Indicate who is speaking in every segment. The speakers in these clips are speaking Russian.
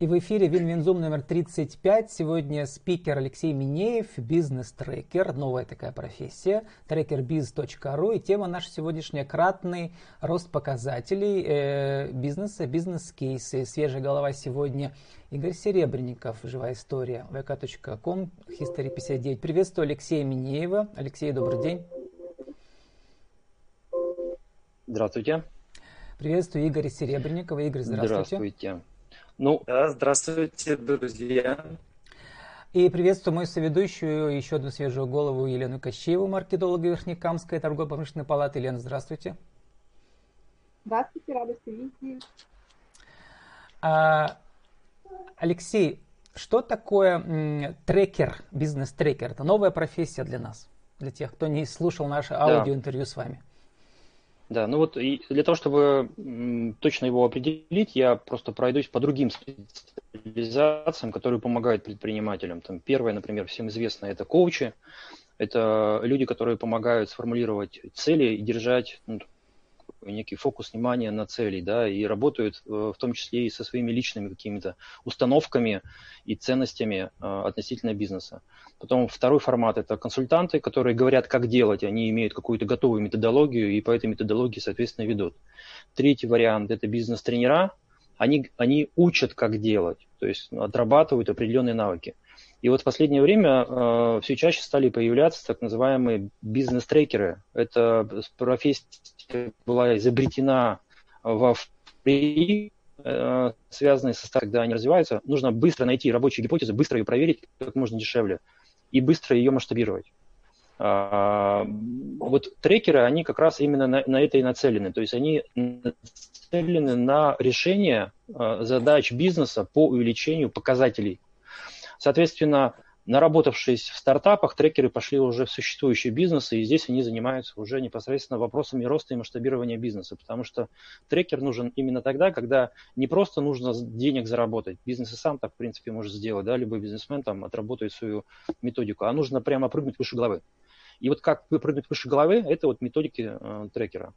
Speaker 1: И в эфире Win-Win Zoom номер 35. Сегодня спикер Алексей Минеев, бизнес-трекер, новая такая профессия, trackerbiz.ru. И тема наша сегодняшняя – кратный рост показателей э, бизнеса, бизнес-кейсы. Свежая голова сегодня Игорь Серебренников, живая история, vk.com, history 59. Приветствую Алексея Минеева. Алексей, добрый день.
Speaker 2: Здравствуйте.
Speaker 1: Приветствую Игоря Серебренникова. Игорь, здравствуйте.
Speaker 2: Здравствуйте. Ну, да, здравствуйте, друзья.
Speaker 1: И приветствую мою соведущую, еще одну свежую голову Елену Кощееву, маркетолога Верхнекамской торгово-промышленной палаты. Елена, здравствуйте.
Speaker 3: Здравствуйте, рада вас видеть.
Speaker 1: А, Алексей, что такое м, трекер, бизнес-трекер? Это новая профессия для нас, для тех, кто не слушал наше аудиоинтервью с вами.
Speaker 2: Да, ну вот для того, чтобы точно его определить, я просто пройдусь по другим специализациям, которые помогают предпринимателям. Там первое, например, всем известно, это коучи. Это люди, которые помогают сформулировать цели и держать ну, некий фокус внимания на цели, да, и работают э, в том числе и со своими личными какими-то установками и ценностями э, относительно бизнеса. Потом второй формат – это консультанты, которые говорят, как делать, они имеют какую-то готовую методологию и по этой методологии, соответственно, ведут. Третий вариант – это бизнес-тренера, они, они учат, как делать, то есть отрабатывают определенные навыки. И вот в последнее время э, все чаще стали появляться так называемые бизнес-трекеры. Это профессия была изобретена во ФРИ, э, связанные со когда они развиваются. Нужно быстро найти рабочую гипотезу, быстро ее проверить как можно дешевле и быстро ее масштабировать. А, вот трекеры, они как раз именно на, на это и нацелены. То есть они нацелены на решение а, задач бизнеса по увеличению показателей Соответственно, наработавшись в стартапах, трекеры пошли уже в существующие бизнесы, и здесь они занимаются уже непосредственно вопросами роста и масштабирования бизнеса, потому что трекер нужен именно тогда, когда не просто нужно денег заработать, бизнес и сам так, в принципе, может сделать, да, любой бизнесмен там отработает свою методику, а нужно прямо прыгнуть выше головы. И вот как прыгнуть выше головы, это вот методики э, трекера.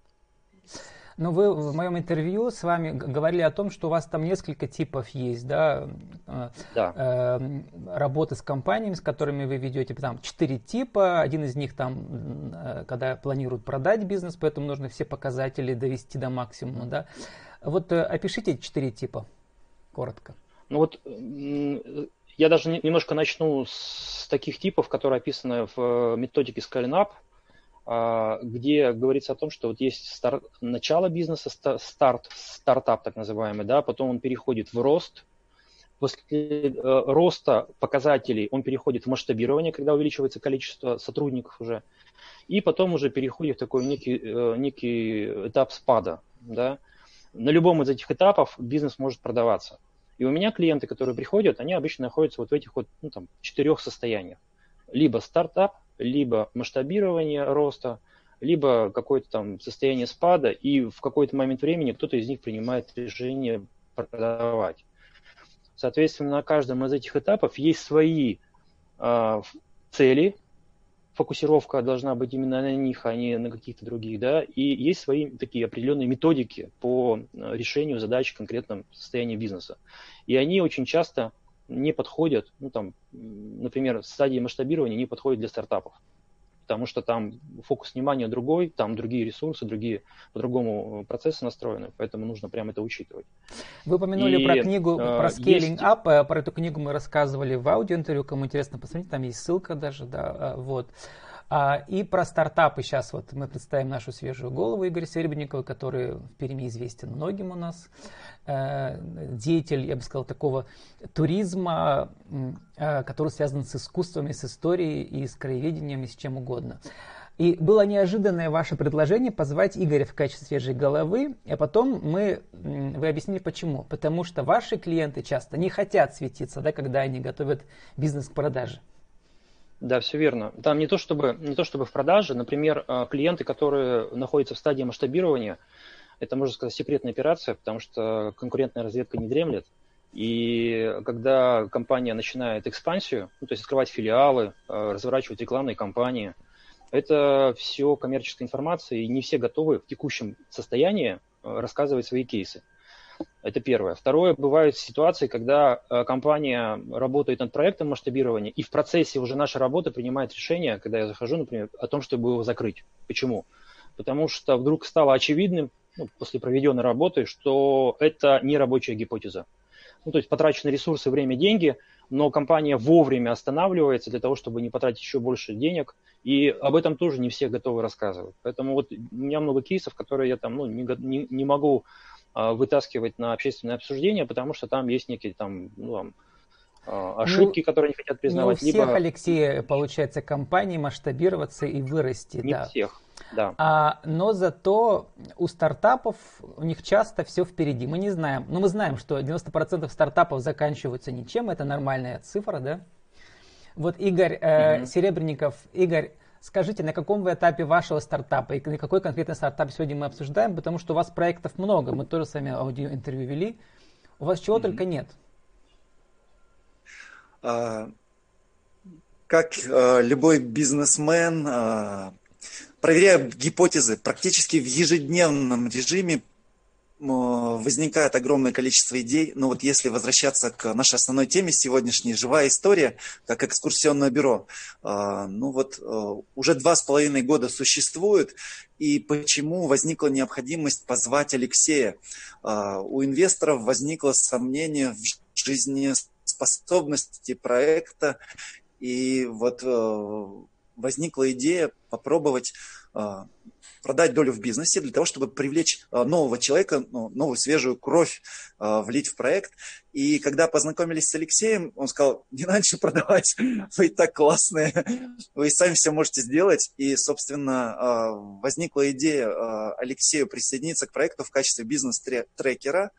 Speaker 1: Но вы в моем интервью с вами говорили о том, что у вас там несколько типов есть, да,
Speaker 2: э, да.
Speaker 1: Э, работы с компаниями, с которыми вы ведете, там четыре типа, один из них там, э, когда планируют продать бизнес, поэтому нужно все показатели довести до максимума, да. Вот опишите эти четыре типа, коротко.
Speaker 2: Ну вот я даже немножко начну с таких типов, которые описаны в методике Scaling Up – а, где говорится о том, что вот есть старт, начало бизнеса, старт, стартап так называемый, да, потом он переходит в рост, после э, роста показателей он переходит в масштабирование, когда увеличивается количество сотрудников уже, и потом уже переходит в такой некий, э, некий этап спада, да. На любом из этих этапов бизнес может продаваться. И у меня клиенты, которые приходят, они обычно находятся вот в этих вот ну, там, четырех состояниях. Либо стартап, либо масштабирование роста, либо какое-то там состояние спада, и в какой-то момент времени кто-то из них принимает решение продавать. Соответственно, на каждом из этих этапов есть свои э, цели, фокусировка должна быть именно на них, а не на каких-то других, да, и есть свои такие определенные методики по решению задач конкретном состоянии бизнеса. И они очень часто не подходят, ну там, например, стадии масштабирования не подходят для стартапов, потому что там фокус внимания другой, там другие ресурсы, другие по-другому процессы настроены, поэтому нужно прям это учитывать.
Speaker 1: Вы упомянули И, про книгу э, про Scaling есть... Up, э, про эту книгу мы рассказывали в аудиоинтервью, кому интересно посмотреть, там есть ссылка даже, да, э, вот. И про стартапы сейчас вот мы представим нашу свежую голову Игоря Серебренникова, который в Перми известен многим у нас. Э, деятель, я бы сказал, такого туризма, э, который связан с искусствами, с историей и с краеведением и с чем угодно. И было неожиданное ваше предложение позвать Игоря в качестве свежей головы, а потом мы, вы объяснили почему. Потому что ваши клиенты часто не хотят светиться, да, когда они готовят бизнес к продаже.
Speaker 2: Да, все верно. Там не то чтобы, не то чтобы в продаже, например, э, клиенты, которые находятся в стадии масштабирования, это, можно сказать, секретная операция, потому что конкурентная разведка не дремлет. И когда компания начинает экспансию, ну, то есть открывать филиалы, э, разворачивать рекламные кампании, это все коммерческая информация, и не все готовы в текущем состоянии э, рассказывать свои кейсы. Это первое. Второе, бывают ситуации, когда э, компания работает над проектом масштабирования, и в процессе уже наша работа принимает решение, когда я захожу, например, о том, чтобы его закрыть. Почему? Потому что вдруг стало очевидным ну, после проведенной работы, что это не рабочая гипотеза. Ну, то есть потрачены ресурсы, время, деньги, но компания вовремя останавливается для того, чтобы не потратить еще больше денег, и об этом тоже не все готовы рассказывать. Поэтому вот у меня много кейсов, которые я там ну, не, не, не могу вытаскивать на общественное обсуждение, потому что там есть некие там, ну, там а, ошибки, ну, которые не хотят признавать.
Speaker 1: Не у всех, либо... Алексей, получается, компании масштабироваться и вырасти.
Speaker 2: Не
Speaker 1: да.
Speaker 2: всех, да.
Speaker 1: А, но зато у стартапов у них часто все впереди. Мы не знаем, но мы знаем, что 90% стартапов заканчиваются ничем, это нормальная цифра, да? Вот Игорь э, mm Серебренников, Игорь, Скажите, на каком вы этапе вашего стартапа и на какой конкретный стартап сегодня мы обсуждаем, потому что у вас проектов много, мы тоже с вами аудиоинтервью вели, у вас чего mm-hmm. только нет.
Speaker 4: А, как а, любой бизнесмен, а, проверяю гипотезы практически в ежедневном режиме возникает огромное количество идей. Но вот если возвращаться к нашей основной теме сегодняшней, живая история, как экскурсионное бюро, а, ну вот э, уже два с половиной года существует, и почему возникла необходимость позвать Алексея? А, у инвесторов возникло сомнение в жизнеспособности проекта, и вот э, возникла идея попробовать а, продать долю в бизнесе для того, чтобы привлечь а, нового человека, ну, новую свежую кровь а, влить в проект. И когда познакомились с Алексеем, он сказал, не надо продавать, вы и так классные, вы и сами все можете сделать. И, собственно, возникла идея Алексею присоединиться к проекту в качестве бизнес-трекера.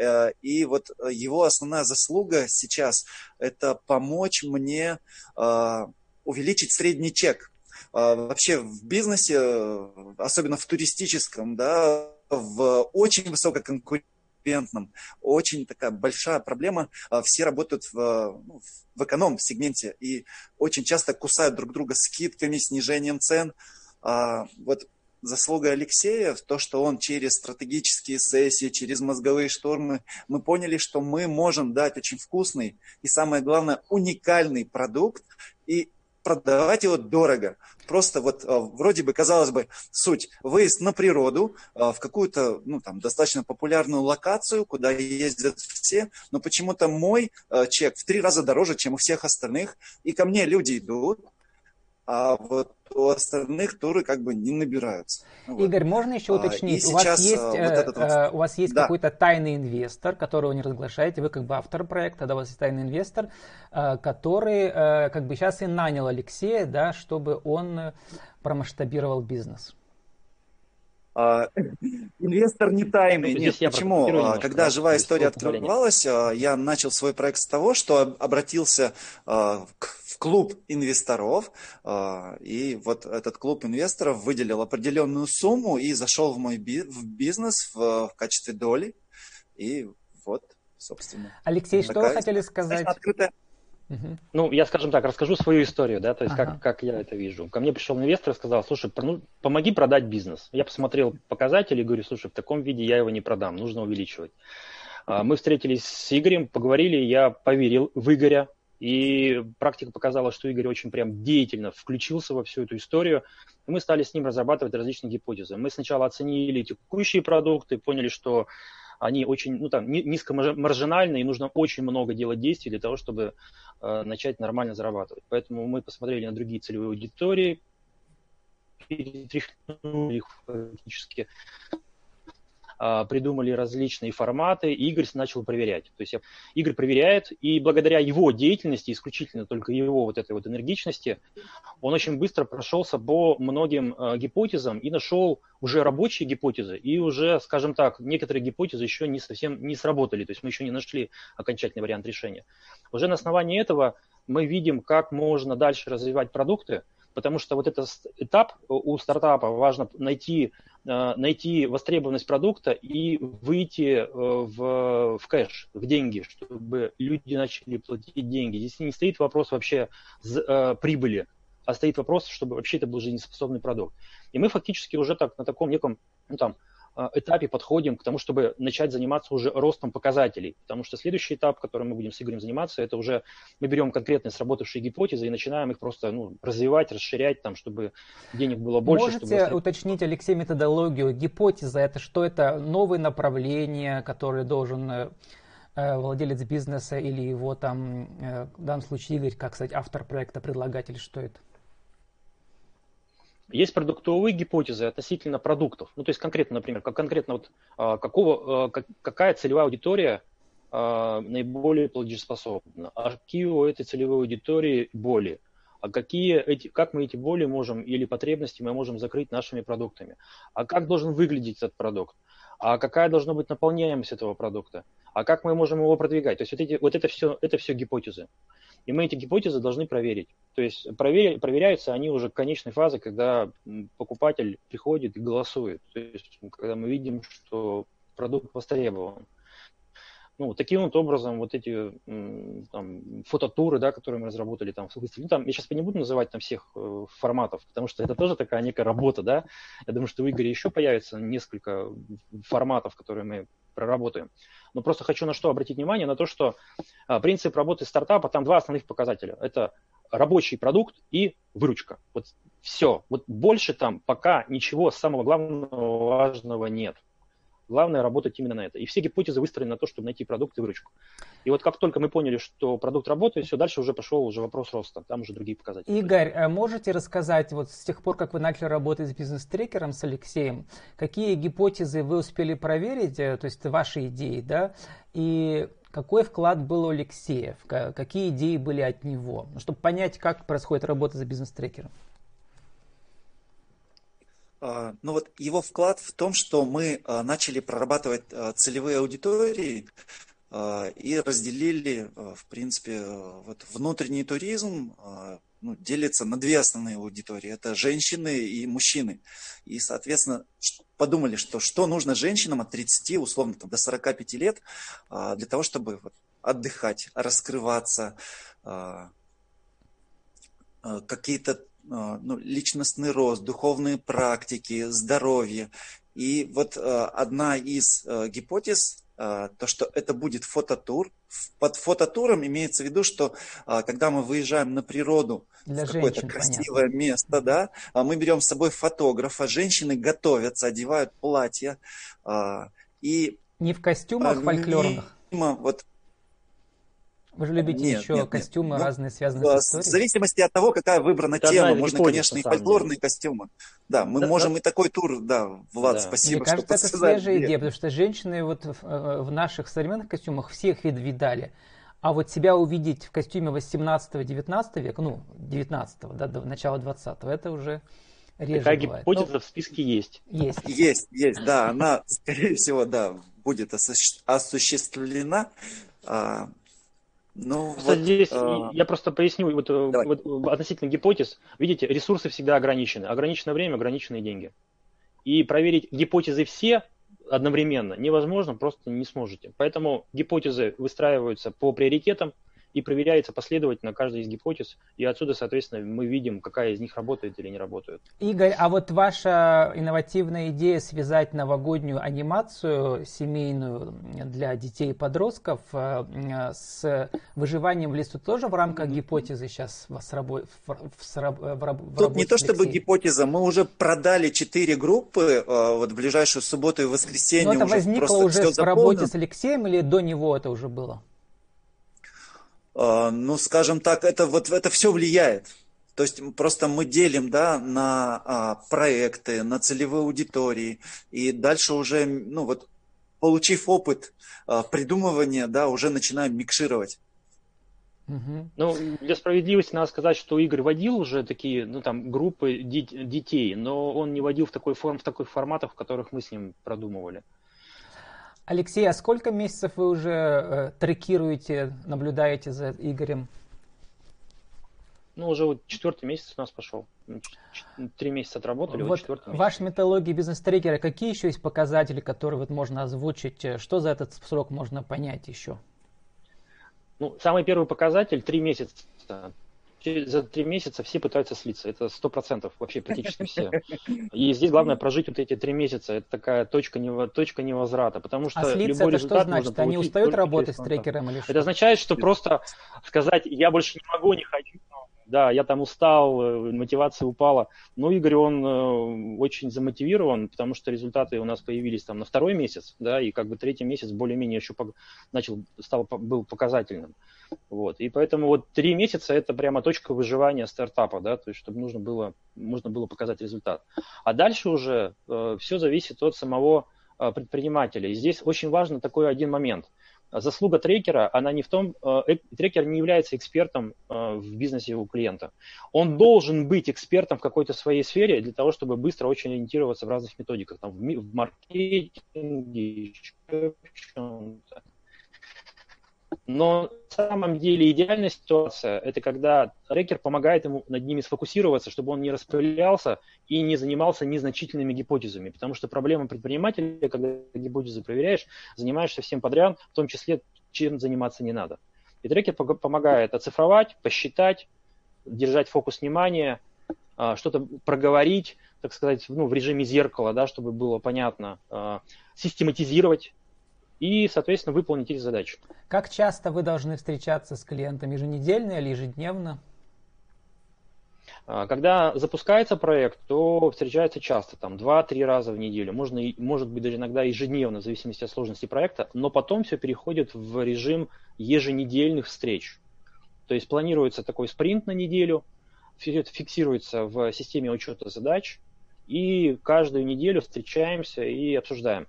Speaker 4: Э, и вот его основная заслуга сейчас – это помочь мне увеличить средний чек а, вообще в бизнесе, особенно в туристическом, да, в очень высококонкурентном, очень такая большая проблема. А, все работают в, ну, в эконом-сегменте и очень часто кусают друг друга скидками, снижением цен. А, вот заслуга Алексея в то, что он через стратегические сессии, через мозговые штормы, мы поняли, что мы можем дать очень вкусный и, самое главное, уникальный продукт, и продавать его дорого. Просто вот а, вроде бы, казалось бы, суть. Выезд на природу, а, в какую-то, ну, там, достаточно популярную локацию, куда ездят все, но почему-то мой а, чек в три раза дороже, чем у всех остальных, и ко мне люди идут, а вот у остальных туры как бы не набираются.
Speaker 1: Ну Игорь, вот. можно еще уточнить? у, вас есть, вот этот вот... Э, у вас есть да. какой-то тайный инвестор, которого не разглашаете, вы как бы автор проекта, да, у вас есть тайный инвестор, э, который э, как бы сейчас и нанял Алексея, да, чтобы он промасштабировал бизнес.
Speaker 4: А, инвестор не тайный. Нет, почему? А, когда живая история открывалась, я начал свой проект с того, что обратился к клуб инвесторов, а, и вот этот клуб инвесторов выделил определенную сумму и зашел в мой бизнес в качестве доли, и вот, собственно.
Speaker 1: Алексей, что вы хотели сказать? Открытая...
Speaker 2: Угу. Ну, я, скажем так, расскажу свою историю, да, то есть ага. как, как я это вижу. Ко мне пришел инвестор и сказал, слушай, ну, помоги продать бизнес. Я посмотрел показатели и говорю, слушай, в таком виде я его не продам, нужно увеличивать. А, мы встретились с Игорем, поговорили, я поверил в Игоря, и практика показала, что Игорь очень прям деятельно включился во всю эту историю. И мы стали с ним разрабатывать различные гипотезы. Мы сначала оценили текущие продукты, поняли, что они очень ну, там, низкомаржинальные, и нужно очень много делать действий для того, чтобы э, начать нормально зарабатывать. Поэтому мы посмотрели на другие целевые аудитории, перетряхнули их фактически, придумали различные форматы, и Игорь начал проверять. То есть Игорь проверяет, и благодаря его деятельности, исключительно только его вот этой вот энергичности, он очень быстро прошелся по многим а, гипотезам и нашел уже рабочие гипотезы, и уже, скажем так, некоторые гипотезы еще не совсем не сработали, то есть мы еще не нашли окончательный вариант решения. Уже на основании этого мы видим, как можно дальше развивать продукты, потому что вот этот этап у стартапа важно найти, э, найти востребованность продукта и выйти э, в, в кэш, в деньги, чтобы люди начали платить деньги. Здесь не стоит вопрос вообще э, прибыли, а стоит вопрос, чтобы вообще это был жизнеспособный продукт. И мы фактически уже так на таком неком, ну там, этапе подходим к тому, чтобы начать заниматься уже ростом показателей. Потому что следующий этап, которым мы будем с Игорем заниматься, это уже мы берем конкретные сработавшие гипотезы и начинаем их просто ну, развивать, расширять, там, чтобы денег было больше.
Speaker 1: Можете
Speaker 2: чтобы...
Speaker 1: уточнить, Алексей, методологию? Гипотеза – это что? Это новые направления, которые должен э, э, владелец бизнеса или его там, э, в данном случае Игорь, как сказать, автор проекта, предлагатель, что это?
Speaker 2: Есть продуктовые гипотезы относительно продуктов. Ну, то есть конкретно, например, как конкретно вот а, какого, а, какая целевая аудитория а, наиболее платежеспособна, а какие у этой целевой аудитории боли, а какие эти, как мы эти боли можем или потребности мы можем закрыть нашими продуктами, а как должен выглядеть этот продукт, а какая должна быть наполняемость этого продукта, а как мы можем его продвигать. То есть вот, эти, вот это, все, это все гипотезы. И мы эти гипотезы должны проверить. То есть проверя, проверяются они уже к конечной фазе, когда покупатель приходит и голосует. То есть когда мы видим, что продукт востребован. Ну, таким вот образом вот эти там, фототуры, да, которые мы разработали, там, ну, там, я сейчас не буду называть там всех э, форматов, потому что это тоже такая некая работа, да. Я думаю, что в Игоре еще появится несколько форматов, которые мы проработаем. Но просто хочу на что обратить внимание, на то, что а, принцип работы стартапа, там два основных показателя. Это рабочий продукт и выручка. Вот все. Вот больше там пока ничего самого главного важного нет. Главное работать именно на это. И все гипотезы выстроены на то, чтобы найти продукт и выручку. И вот как только мы поняли, что продукт работает, все, дальше уже пошел уже вопрос роста. Там уже другие показатели.
Speaker 1: Игорь, а можете рассказать, вот с тех пор, как вы начали работать с бизнес-трекером, с Алексеем, какие гипотезы вы успели проверить, э, то есть ваши идеи, да, и какой вклад был у Алексея, какие идеи были от него, ну, чтобы понять, как происходит работа за бизнес-трекером?
Speaker 4: А, ну вот его вклад в том, что мы а, начали прорабатывать а, целевые аудитории и разделили, в принципе, вот внутренний туризм ну, делится на две основные аудитории. Это женщины и мужчины. И, соответственно, подумали, что что нужно женщинам от 30, условно, там, до 45 лет для того, чтобы отдыхать, раскрываться, какие-то ну, личностный рост, духовные практики, здоровье. И вот а, одна из а, гипотез, то, что это будет фототур. Под фототуром имеется в виду, что когда мы выезжаем на природу, Для в какое-то красивое понятно. место, да, мы берем с собой фотографа, женщины готовятся, одевают платья. И
Speaker 1: Не в костюмах фольклорных?
Speaker 4: Вот
Speaker 1: вы же любите нет, еще нет, костюмы нет. Ну, разные, связанные
Speaker 4: с историей? В зависимости от того, какая выбрана Это тема. Можно, конечно, и фольклорные деле. костюмы. Да, мы да, можем да. и такой тур, да, Влад, да. спасибо,
Speaker 1: Мне кажется, это свежая идея, потому что женщины вот в, э, в наших современных костюмах всех вид видали. А вот себя увидеть в костюме 18-19 века, ну, 19 да, до начала 20 это уже реже
Speaker 2: Такая
Speaker 1: бывает.
Speaker 2: гипотеза Но... в списке есть.
Speaker 1: Есть.
Speaker 4: Есть, есть, да, она, скорее всего, да, будет осуществлена.
Speaker 2: Ну, вот, здесь э... я просто поясню вот, э, вот, относительно гипотез. Видите, ресурсы всегда ограничены. Ограниченное время, ограниченные деньги. И проверить гипотезы все одновременно невозможно, просто не сможете. Поэтому гипотезы выстраиваются по приоритетам, и проверяется последовательно каждая из гипотез, и отсюда, соответственно, мы видим, какая из них работает или не работает.
Speaker 1: Игорь, а вот ваша инновативная идея связать новогоднюю анимацию семейную для детей и подростков э, с выживанием в лесу тоже в рамках гипотезы сейчас вас рабо- в, в, в,
Speaker 4: в Тут не то чтобы гипотеза, мы уже продали четыре группы, э, вот в ближайшую субботу и воскресенье. Но
Speaker 1: это уже возникло уже в работе с Алексеем или до него это уже было?
Speaker 4: А, ну, скажем так, это вот это все влияет. То есть просто мы делим да, на а, проекты, на целевые аудитории, и дальше уже, ну вот, получив опыт а, придумывания, да, уже начинаем микшировать.
Speaker 2: Угу. Ну, для справедливости надо сказать, что Игорь водил уже такие, ну, там, группы детей, но он не водил в такой форм, в таких форматах, в которых мы с ним продумывали.
Speaker 1: Алексей, а сколько месяцев вы уже э, трекируете, наблюдаете за Игорем?
Speaker 2: Ну, уже вот четвертый месяц у нас пошел. Три месяца отработали, вот, вот четвертый месяц.
Speaker 1: Ваша методология бизнес-трекера, какие еще есть показатели, которые вот можно озвучить? Что за этот срок можно понять еще?
Speaker 2: Ну, самый первый показатель – три месяца. За три месяца все пытаются слиться. Это сто процентов, вообще практически все. И здесь главное прожить вот эти три месяца. Это такая точка, нево, точка невозврата. Потому что
Speaker 1: а слиться
Speaker 2: любой
Speaker 1: это что значит? Они устают работать с трекером или
Speaker 2: что? Это означает, что просто сказать, я больше не могу, не хочу, да, я там устал, э, мотивация упала. Но Игорь, он э, очень замотивирован, потому что результаты у нас появились там на второй месяц, да, и как бы третий месяц более-менее еще начал, стал, был показательным. Вот. И поэтому вот три месяца это прямо точка выживания стартапа, да, то есть чтобы нужно было, нужно было показать результат. А дальше уже э, все зависит от самого э, предпринимателя. И здесь очень важно такой один момент – заслуга трекера, она не в том, э, э, трекер не является экспертом э, в бизнесе у клиента. Он должен быть экспертом в какой-то своей сфере для того, чтобы быстро очень ориентироваться в разных методиках, там, в маркетинге, еще в чем-то. Но на самом деле идеальная ситуация – это когда трекер помогает ему над ними сфокусироваться, чтобы он не распылялся и не занимался незначительными гипотезами. Потому что проблема предпринимателя, когда гипотезы проверяешь, занимаешься всем подряд, в том числе, чем заниматься не надо. И трекер помогает оцифровать, посчитать, держать фокус внимания, а, что-то проговорить, так сказать, ну, в режиме зеркала, да, чтобы было понятно, а, систематизировать и, соответственно, выполнить эти задачи.
Speaker 1: Как часто вы должны встречаться с клиентами? Еженедельно или ежедневно?
Speaker 2: А, когда запускается проект, то встречается часто, там 2-3 раза в неделю, можно, может быть даже иногда ежедневно, в зависимости от сложности проекта, но потом все переходит в режим еженедельных встреч. То есть планируется такой спринт на неделю, все это фиксируется в системе учета задач, и каждую неделю встречаемся и обсуждаем.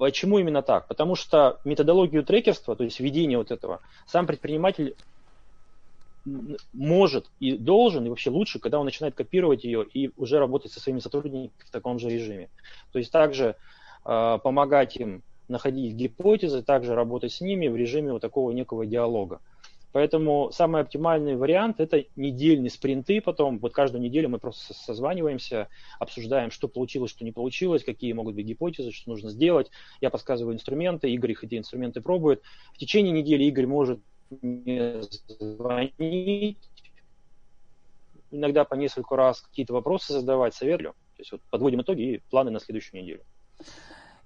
Speaker 2: Почему именно так? Потому что методологию трекерства, то есть ведение вот этого, сам предприниматель может и должен, и вообще лучше, когда он начинает копировать ее и уже работать со своими сотрудниками в таком же режиме. То есть также э, помогать им находить гипотезы, также работать с ними в режиме вот такого некого диалога. Поэтому самый оптимальный вариант – это недельные спринты потом. Вот каждую неделю мы просто созваниваемся, обсуждаем, что получилось, что не получилось, какие могут быть гипотезы, что нужно сделать. Я подсказываю инструменты, Игорь их эти инструменты пробует. В течение недели Игорь может мне звонить, иногда по несколько раз какие-то вопросы задавать, советую. То есть вот подводим итоги и планы на следующую неделю.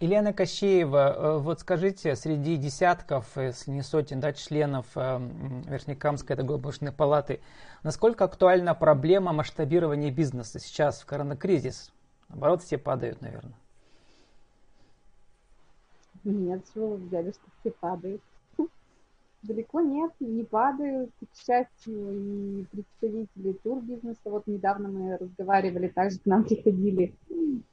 Speaker 1: Елена Кощеева, э, вот скажите, среди десятков, если не сотен, да, членов э, Верхнекамской торгово-промышленной палаты, насколько актуальна проблема масштабирования бизнеса сейчас в коронакризис? Наоборот, все падают, наверное.
Speaker 3: Нет, чего вы взяли, что все падают? Далеко нет, не падают. К счастью, и представители турбизнеса, вот недавно мы разговаривали, также к нам приходили,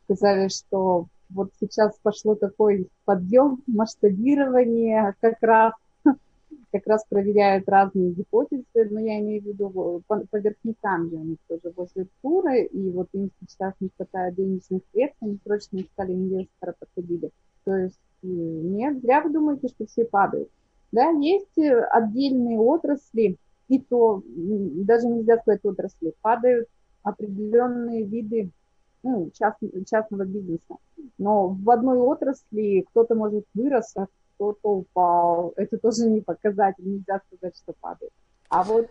Speaker 3: сказали, что вот сейчас пошло такой подъем, масштабирование, как раз, как раз проверяют разные гипотезы, но я имею в виду по, по верхникам же они тоже возле туры, и вот им сейчас не хватает денежных средств, они срочно искали инвестора, подходили. То есть э, нет, зря вы думаете, что все падают. Да, есть э, отдельные отрасли, и то даже нельзя сказать отрасли, падают определенные виды ну, част, частного бизнеса. Но в одной отрасли кто-то может вырос, а кто-то упал. Это тоже не показатель, нельзя сказать, что падает. А вот...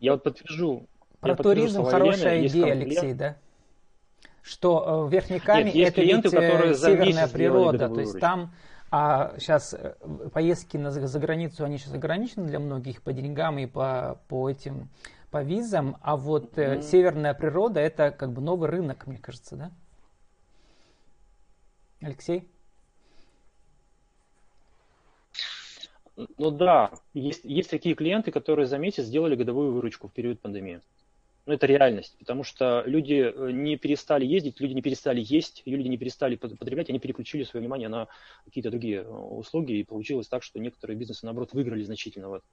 Speaker 2: Я вот подтвержу.
Speaker 1: Про я туризм хорошая Елены, идея, Алексей, да? Что э, в Верхней Каме Нет, это клиенты, ведь э, северная природа, то есть там а сейчас э, поездки на, за границу, они сейчас ограничены для многих по деньгам и по, по этим по визам, а вот mm-hmm. северная природа это как бы новый рынок, мне кажется, да? Алексей?
Speaker 2: Ну да, есть, есть такие клиенты, которые за месяц сделали годовую выручку в период пандемии. Ну, это реальность, потому что люди э, не перестали ездить, люди не перестали есть, люди не перестали потреблять, они переключили свое внимание на какие-то другие э, услуги, и получилось так, что некоторые бизнесы, наоборот, выиграли значительно в этом.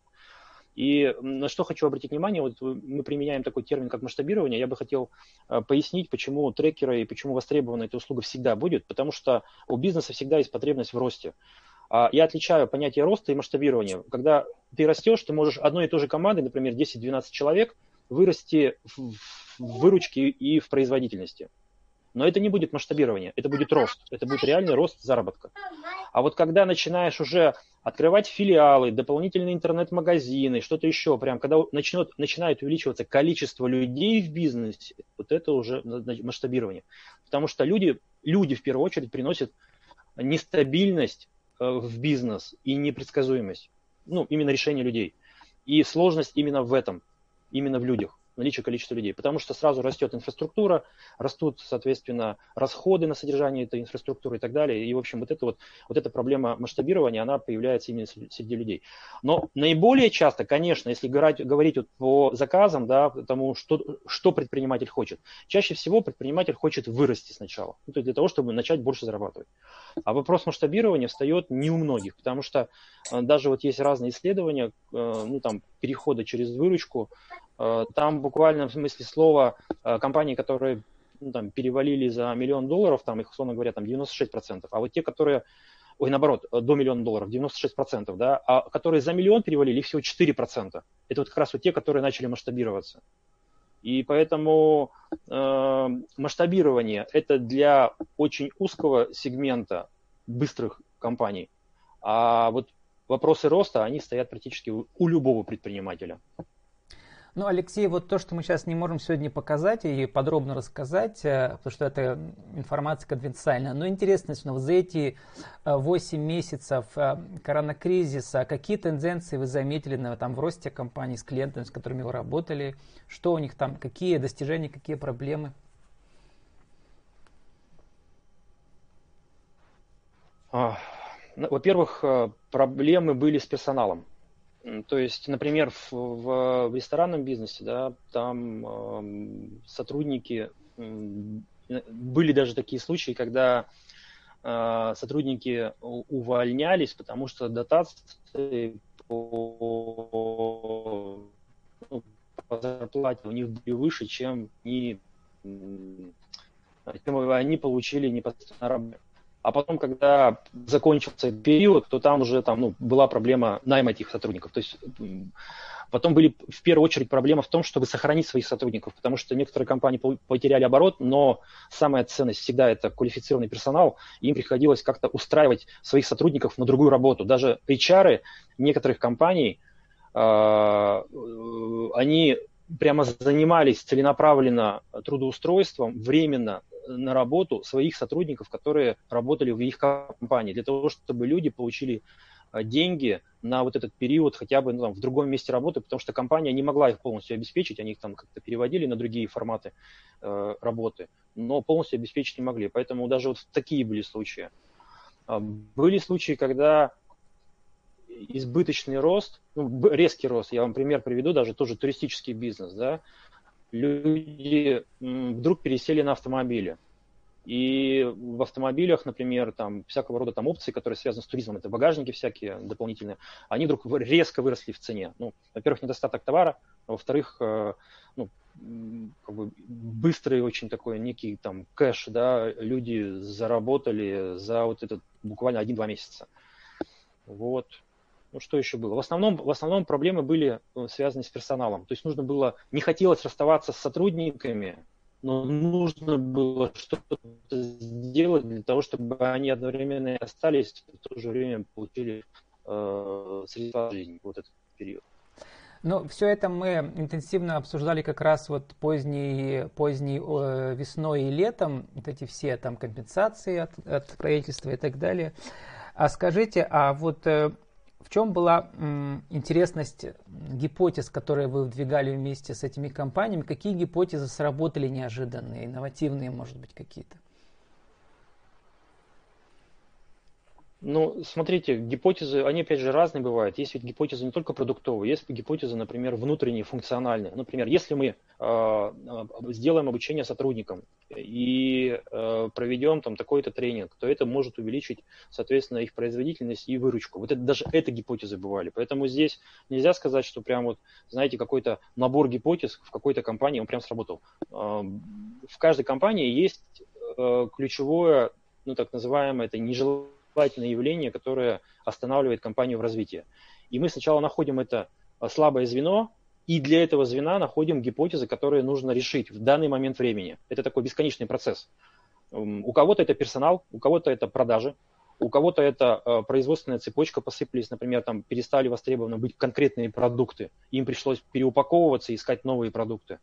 Speaker 2: И на что хочу обратить внимание, вот мы применяем такой термин, как масштабирование, я бы хотел э, пояснить, почему трекеры и почему востребована эта услуга всегда будет, потому что у бизнеса всегда есть потребность в росте. А я отличаю понятие роста и масштабирования. Когда ты растешь, ты можешь одной и той же командой, например, 10-12 человек, вырасти в выручке и в производительности. Но это не будет масштабирование, это будет рост, это будет реальный рост заработка. А вот когда начинаешь уже открывать филиалы, дополнительные интернет-магазины, что-то еще, прям когда начнет, начинает увеличиваться количество людей в бизнесе, вот это уже масштабирование. Потому что люди, люди в первую очередь приносят нестабильность э, в бизнес и непредсказуемость. Ну, именно решение людей. И сложность именно в этом, именно в людях наличие количества людей, потому что сразу растет инфраструктура, растут, соответственно, расходы на содержание этой инфраструктуры и так далее. И, в общем, вот, это вот, вот эта проблема масштабирования, она появляется именно среди людей. Но наиболее часто, конечно, если говорить, говорить вот по заказам, да, тому, что, что предприниматель хочет, чаще всего предприниматель хочет вырасти сначала, ну, то есть для того, чтобы начать больше зарабатывать. А вопрос масштабирования встает не у многих, потому что э, даже вот есть разные исследования, э, ну, там, перехода через выручку, там буквально в смысле слова э, компании, которые ну, там, перевалили за миллион долларов, там их, условно говоря, там 96%. А вот те, которые, ой, наоборот, э, до миллиона долларов, 96%, да, а которые за миллион перевалили, их всего 4%. Это вот как раз вот те, которые начали масштабироваться. И поэтому э, масштабирование это для очень узкого сегмента быстрых компаний. А вот вопросы роста, они стоят практически у любого предпринимателя.
Speaker 1: Ну, Алексей, вот то, что мы сейчас не можем сегодня показать и подробно рассказать, э, потому что это информация конфиденциальная, но интересно, что за эти 8 э, месяцев э, коронакризиса какие тенденции вы заметили на, там, в росте компаний с клиентами, с которыми вы работали? Что у них там, какие достижения, какие проблемы?
Speaker 2: А, ну, во-первых, проблемы были с персоналом. То есть, например, в, в, ресторанном бизнесе, да, там э, сотрудники, э, были даже такие случаи, когда э, сотрудники увольнялись, потому что дотации по, ну, по зарплате у них были выше, чем они, чем они получили непосредственно работе. А потом, когда закончился период, то там уже там, ну, была проблема найма этих сотрудников. То есть потом были в первую очередь проблема в том, чтобы сохранить своих сотрудников, потому что некоторые компании потеряли оборот, но самая ценность всегда это квалифицированный персонал, и им приходилось как-то устраивать своих сотрудников на другую работу. Даже HR некоторых компаний, а, они прямо занимались целенаправленно трудоустройством временно на работу своих сотрудников, которые работали в их компании, для того, чтобы люди получили э, деньги на вот этот период хотя бы ну, там, в другом месте работы, потому что компания не могла их полностью обеспечить, они их там как-то переводили на другие форматы э, работы, но полностью обеспечить не могли. Поэтому даже вот такие были случаи. А, были случаи, когда избыточный рост, ну, резкий рост, я вам пример приведу, даже тоже туристический бизнес, да, люди вдруг пересели на автомобили. И в автомобилях, например, там всякого рода там опции, которые связаны с туризмом, это багажники всякие дополнительные, они вдруг резко выросли в цене. Ну, во-первых, недостаток товара, а во-вторых, э, ну, как бы быстрый очень такой некий там кэш, да, люди заработали за вот этот буквально один-два месяца. Вот. Ну, что еще было? В основном, в основном проблемы были э, связаны с персоналом. То есть нужно было, не хотелось расставаться с сотрудниками, но нужно было что-то сделать для того, чтобы они одновременно остались, и в то же время получили э, средства жизни вот этот период.
Speaker 1: Ну, все это мы интенсивно обсуждали как раз вот поздней, поздней э, весной и летом, вот эти все там компенсации от, от правительства и так далее. А скажите, а вот э, в чем была интересность гипотез, которые вы выдвигали вместе с этими компаниями? Какие гипотезы сработали неожиданные, инновативные, может быть, какие-то?
Speaker 2: Ну, смотрите, гипотезы, они опять же разные бывают. Есть ведь гипотезы не только продуктовые, есть гипотезы, например, внутренние, функциональные. Например, если мы э, сделаем обучение сотрудникам и э, проведем там такой-то тренинг, то это может увеличить, соответственно, их производительность и выручку. Вот это, даже это гипотезы бывали. Поэтому здесь нельзя сказать, что прям вот, знаете, какой-то набор гипотез в какой-то компании, он прям сработал. Э, в каждой компании есть э, ключевое, ну так называемое, это нежелательное нежелательное явление, которое останавливает компанию в развитии. И мы сначала находим это а, слабое звено, и для этого звена находим гипотезы, которые нужно решить в данный момент времени. Это такой бесконечный процесс. У кого-то это персонал, у кого-то это продажи, у кого-то это э, производственная цепочка посыпались, например, там перестали востребованы быть конкретные продукты, им пришлось переупаковываться и искать новые продукты.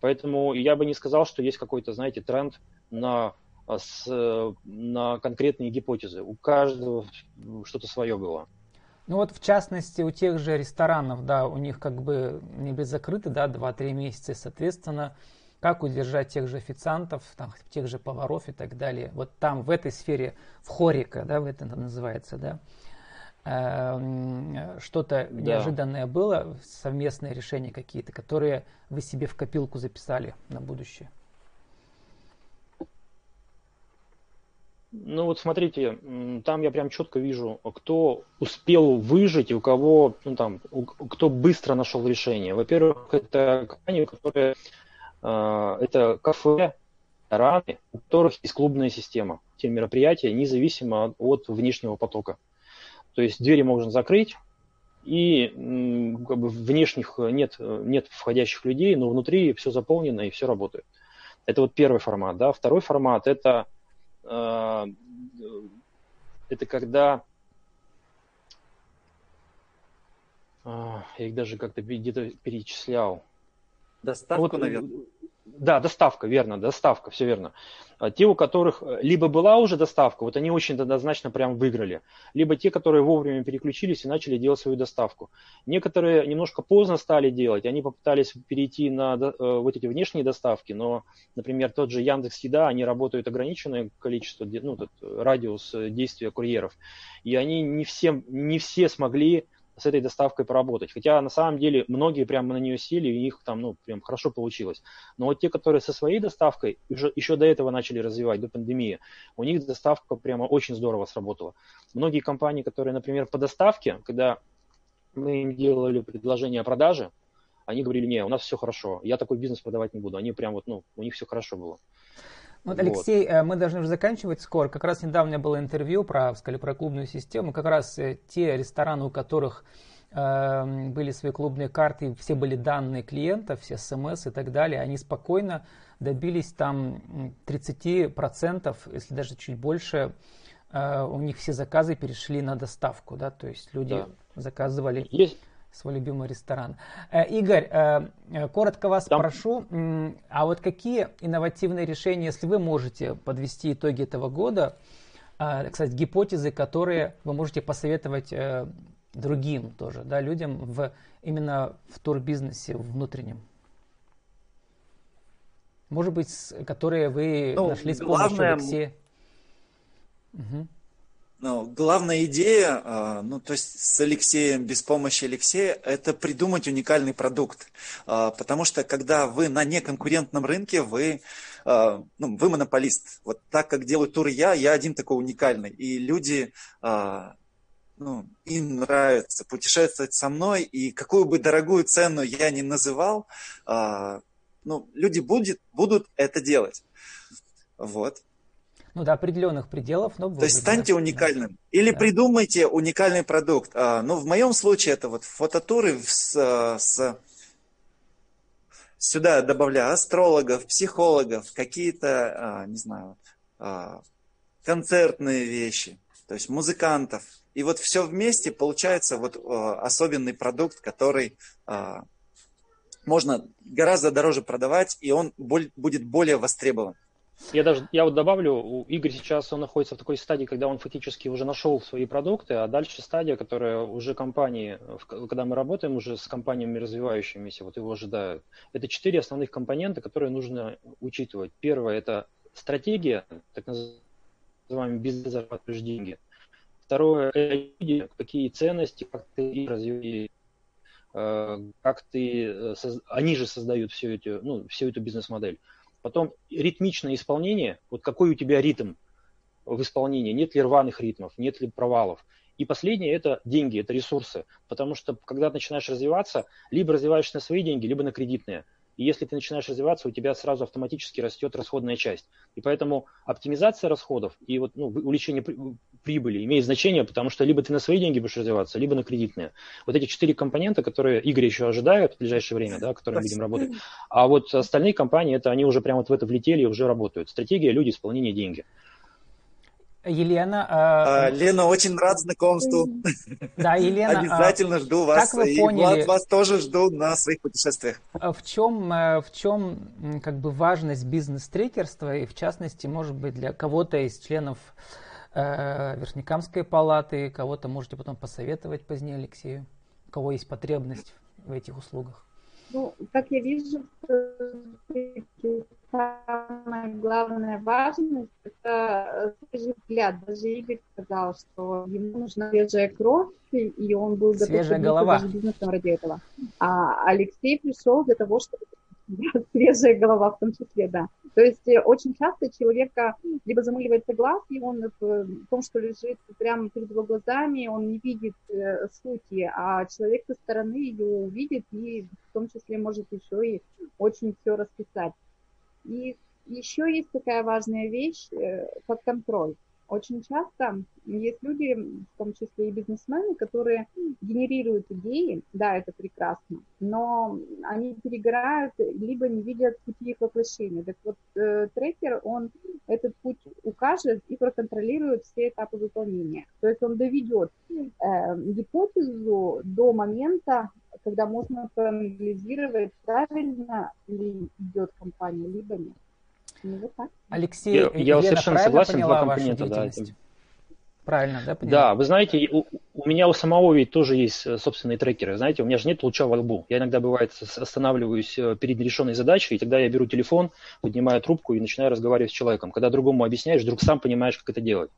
Speaker 2: Поэтому я бы не сказал, что есть какой-то, знаете, тренд на, с, на конкретные гипотезы. У каждого что-то свое было.
Speaker 1: Ну вот в частности у тех же ресторанов, да, у них как бы не без закрыты, да, 2-3 месяца, соответственно, как удержать тех же официантов, там, тех же поваров и так далее. Вот там, в этой сфере, в хорика, да, в это называется, да, эм, что-то да. неожиданное было, совместные решения какие-то, которые вы себе в копилку записали на будущее?
Speaker 2: Ну вот смотрите, там я прям четко вижу, кто успел выжить и у кого, ну там, кто быстро нашел решение. Во-первых, это компании, которые а, это кафе, рестораны, у которых есть клубная система. Те мероприятия независимо от внешнего потока. То есть двери можно закрыть, и как бы внешних нет, нет входящих людей, но внутри все заполнено и все работает. Это вот первый формат. Да? Второй формат это, э, это когда э, я их даже как-то где-то перечислял.
Speaker 4: Доставку, вот, наверное.
Speaker 2: Да, доставка, верно, доставка, все верно. А те, у которых э, либо была уже доставка, вот они очень однозначно прям выиграли, либо те, которые вовремя переключились и начали делать свою доставку. Некоторые немножко поздно стали делать, они попытались перейти на э, вот эти внешние доставки, но, например, тот же Яндекс Еда, они работают ограниченное количество, ну, радиус э, действия курьеров, и они не, всем, не все смогли с этой доставкой поработать. Хотя на самом деле многие прямо на нее сели, и их там, ну, прям хорошо получилось. Но вот те, которые со своей доставкой уже еще до этого начали развивать, до пандемии, у них доставка прямо очень здорово сработала. Многие компании, которые, например, по доставке, когда мы им делали предложение о продаже, они говорили, не, у нас все хорошо, я такой бизнес продавать не буду. Они прям вот, ну, у них все хорошо было.
Speaker 1: Вот, Алексей, вот. Э, мы должны уже заканчивать скоро. Как раз недавно было интервью про, сказали, про клубную систему. Как раз э, те рестораны, у которых э, были свои клубные карты, все были данные клиентов, все смс и так далее, они спокойно добились там 30%, если даже чуть больше, э, у них все заказы перешли на доставку, да, то есть люди да. заказывали. Есть свой любимый ресторан. Э, Игорь, э, э, коротко вас Там... прошу, а вот какие инновативные решения, если вы можете подвести итоги этого года, кстати, гипотезы, которые вы можете посоветовать другим тоже, да, людям в, именно в турбизнесе внутреннем? Может быть, которые вы ну, нашли с помощью главное... Алексея?
Speaker 4: Угу. Ну, главная идея, а, ну, то есть с Алексеем, без помощи Алексея, это придумать уникальный продукт. А, потому что когда вы на неконкурентном рынке, вы, а, ну, вы монополист. Вот так, как делаю тур я, я один такой уникальный. И люди, ну, им нравится путешествовать со мной, и какую бы дорогую цену я ни называл, ну, люди будет, будут это делать. Вот
Speaker 1: ну, до определенных пределов. Но
Speaker 4: То есть станьте уникальным. Или да. придумайте уникальный продукт. А, ну, в моем случае это вот фототуры с, с сюда добавляю астрологов, психологов, какие-то, а, не знаю, а, концертные вещи, то есть музыкантов. И вот все вместе получается вот а, особенный продукт, который а, можно гораздо дороже продавать, и он будет более востребован.
Speaker 2: Я даже, я вот добавлю, Игорь сейчас он находится в такой стадии, когда он фактически уже нашел свои продукты, а дальше стадия, которая уже компании, когда мы работаем уже с компаниями развивающимися, вот его ожидают. Это четыре основных компонента, которые нужно учитывать. Первое – это стратегия, так называемый бизнес зарабатываешь деньги. Второе – это люди, какие ценности, как ты развиваешь э, как ты, э, они же создают всю эту, ну, всю эту бизнес-модель. Потом ритмичное исполнение, вот какой у тебя ритм в исполнении, нет ли рваных ритмов, нет ли провалов. И последнее – это деньги, это ресурсы. Потому что, когда начинаешь развиваться, либо развиваешься на свои деньги, либо на кредитные. И если ты начинаешь развиваться, у тебя сразу автоматически растет расходная часть. И поэтому оптимизация расходов и вот, ну, увеличение прибыли имеет значение, потому что либо ты на свои деньги будешь развиваться, либо на кредитные. Вот эти четыре компонента, которые Игорь еще ожидают в ближайшее время, да, которые мы будем работать. А вот остальные компании, это они уже прямо вот в это влетели и уже работают. Стратегия, люди, исполнение, деньги.
Speaker 1: Елена.
Speaker 4: А, а, Лена, очень рад знакомству.
Speaker 1: Да, Елена.
Speaker 4: Обязательно жду вас. Как вы поняли, и Влад вас тоже жду на своих путешествиях.
Speaker 1: А в чем, э, в чем как бы важность бизнес-трекерства и в частности, может быть, для кого-то из членов э, Верхнекамской палаты, кого-то можете потом посоветовать позднее Алексею, у кого есть потребность в этих услугах?
Speaker 3: Ну, как я вижу, самая главная важность – это свежий взгляд. Даже Игорь сказал, что ему нужна свежая кровь, и он был готов
Speaker 1: свежая голова.
Speaker 3: даже бизнесом ради этого. А Алексей пришел для того, чтобы свежая голова в том числе, да. То есть э, очень часто человека либо замыливается глаз, и он в том, что лежит прямо перед его глазами, он не видит э, сути, а человек со стороны ее увидит и в том числе может еще и очень все расписать. И еще есть такая важная вещь, э, как контроль. Очень часто есть люди, в том числе и бизнесмены, которые генерируют идеи, да, это прекрасно, но они перегорают, либо не видят пути их воплощения. Так вот, э, трекер, он этот путь укажет и проконтролирует все этапы выполнения. То есть он доведет э, гипотезу до момента, когда можно проанализировать, правильно ли идет компания, либо нет.
Speaker 1: Ну, вот так. Алексей, я, я совершенно согласен, два компонента, да. Правильно, да,
Speaker 2: понимаю? Да, вы знаете, у, у меня у самого ведь тоже есть э, собственные трекеры. Знаете, у меня же нет луча во лбу. Я иногда, бывает, останавливаюсь э, перед нерешенной задачей, и тогда я беру телефон, поднимаю трубку и начинаю разговаривать с человеком. Когда другому объясняешь, вдруг сам понимаешь, как это делать.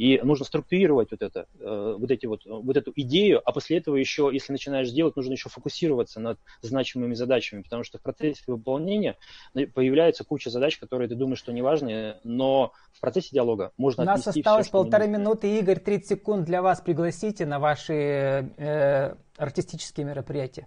Speaker 2: И нужно структурировать вот это, э, вот, эти вот, вот эту идею, а после этого еще, если начинаешь делать, нужно еще фокусироваться над значимыми задачами, потому что в процессе выполнения появляется куча задач, которые ты думаешь, что не важные, но в процессе диалога можно
Speaker 1: У нас осталось все, полторы минуты. Игорь, 30 секунд для вас пригласите на ваши э, артистические мероприятия.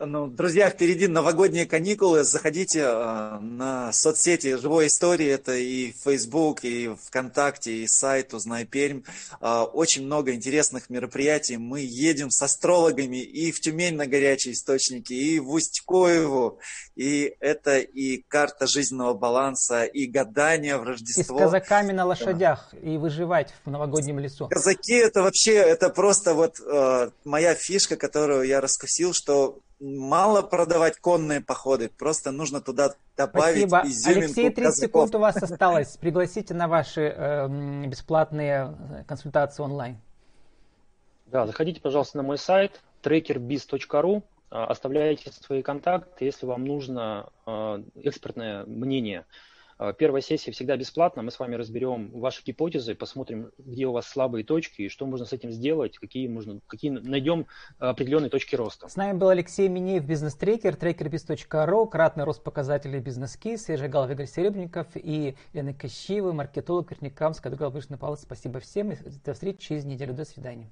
Speaker 4: Ну, друзья, впереди новогодние каникулы. Заходите э, на соцсети «Живой истории». Это и Facebook, и ВКонтакте, и сайт «Узнай Пермь». Э, очень много интересных мероприятий. Мы едем с астрологами и в Тюмень на горячие источники, и в Усть-Коеву. И это и карта жизненного баланса, и гадание в Рождество.
Speaker 1: И с казаками на лошадях, и выживать в новогоднем лесу.
Speaker 4: Казаки – это вообще, это просто вот э, моя фишка, которую я раскусил, что мало продавать конные походы, просто нужно туда добавить Спасибо. изюминку
Speaker 1: Алексей, 30 казаков. секунд у вас осталось. Пригласите на ваши э, бесплатные э, консультации онлайн.
Speaker 2: Да, заходите, пожалуйста, на мой сайт trackerbiz.ru, а, оставляйте свои контакты, если вам нужно э, экспертное мнение Э, первая сессия всегда бесплатна. Мы с вами разберем ваши гипотезы, посмотрим, где у вас слабые точки и что можно с этим сделать, какие, можно, какие найдем определенные точки роста.
Speaker 1: С нами был Алексей Минеев, бизнес-трекер, трекербиз.ру, кратный рост показателей бизнес-кейс, свежий Галов Игорь Серебренников и Лена Кощиева, маркетолог Верникамская, Дугал Вышный Палац. Спасибо всем и до встречи через неделю. До свидания.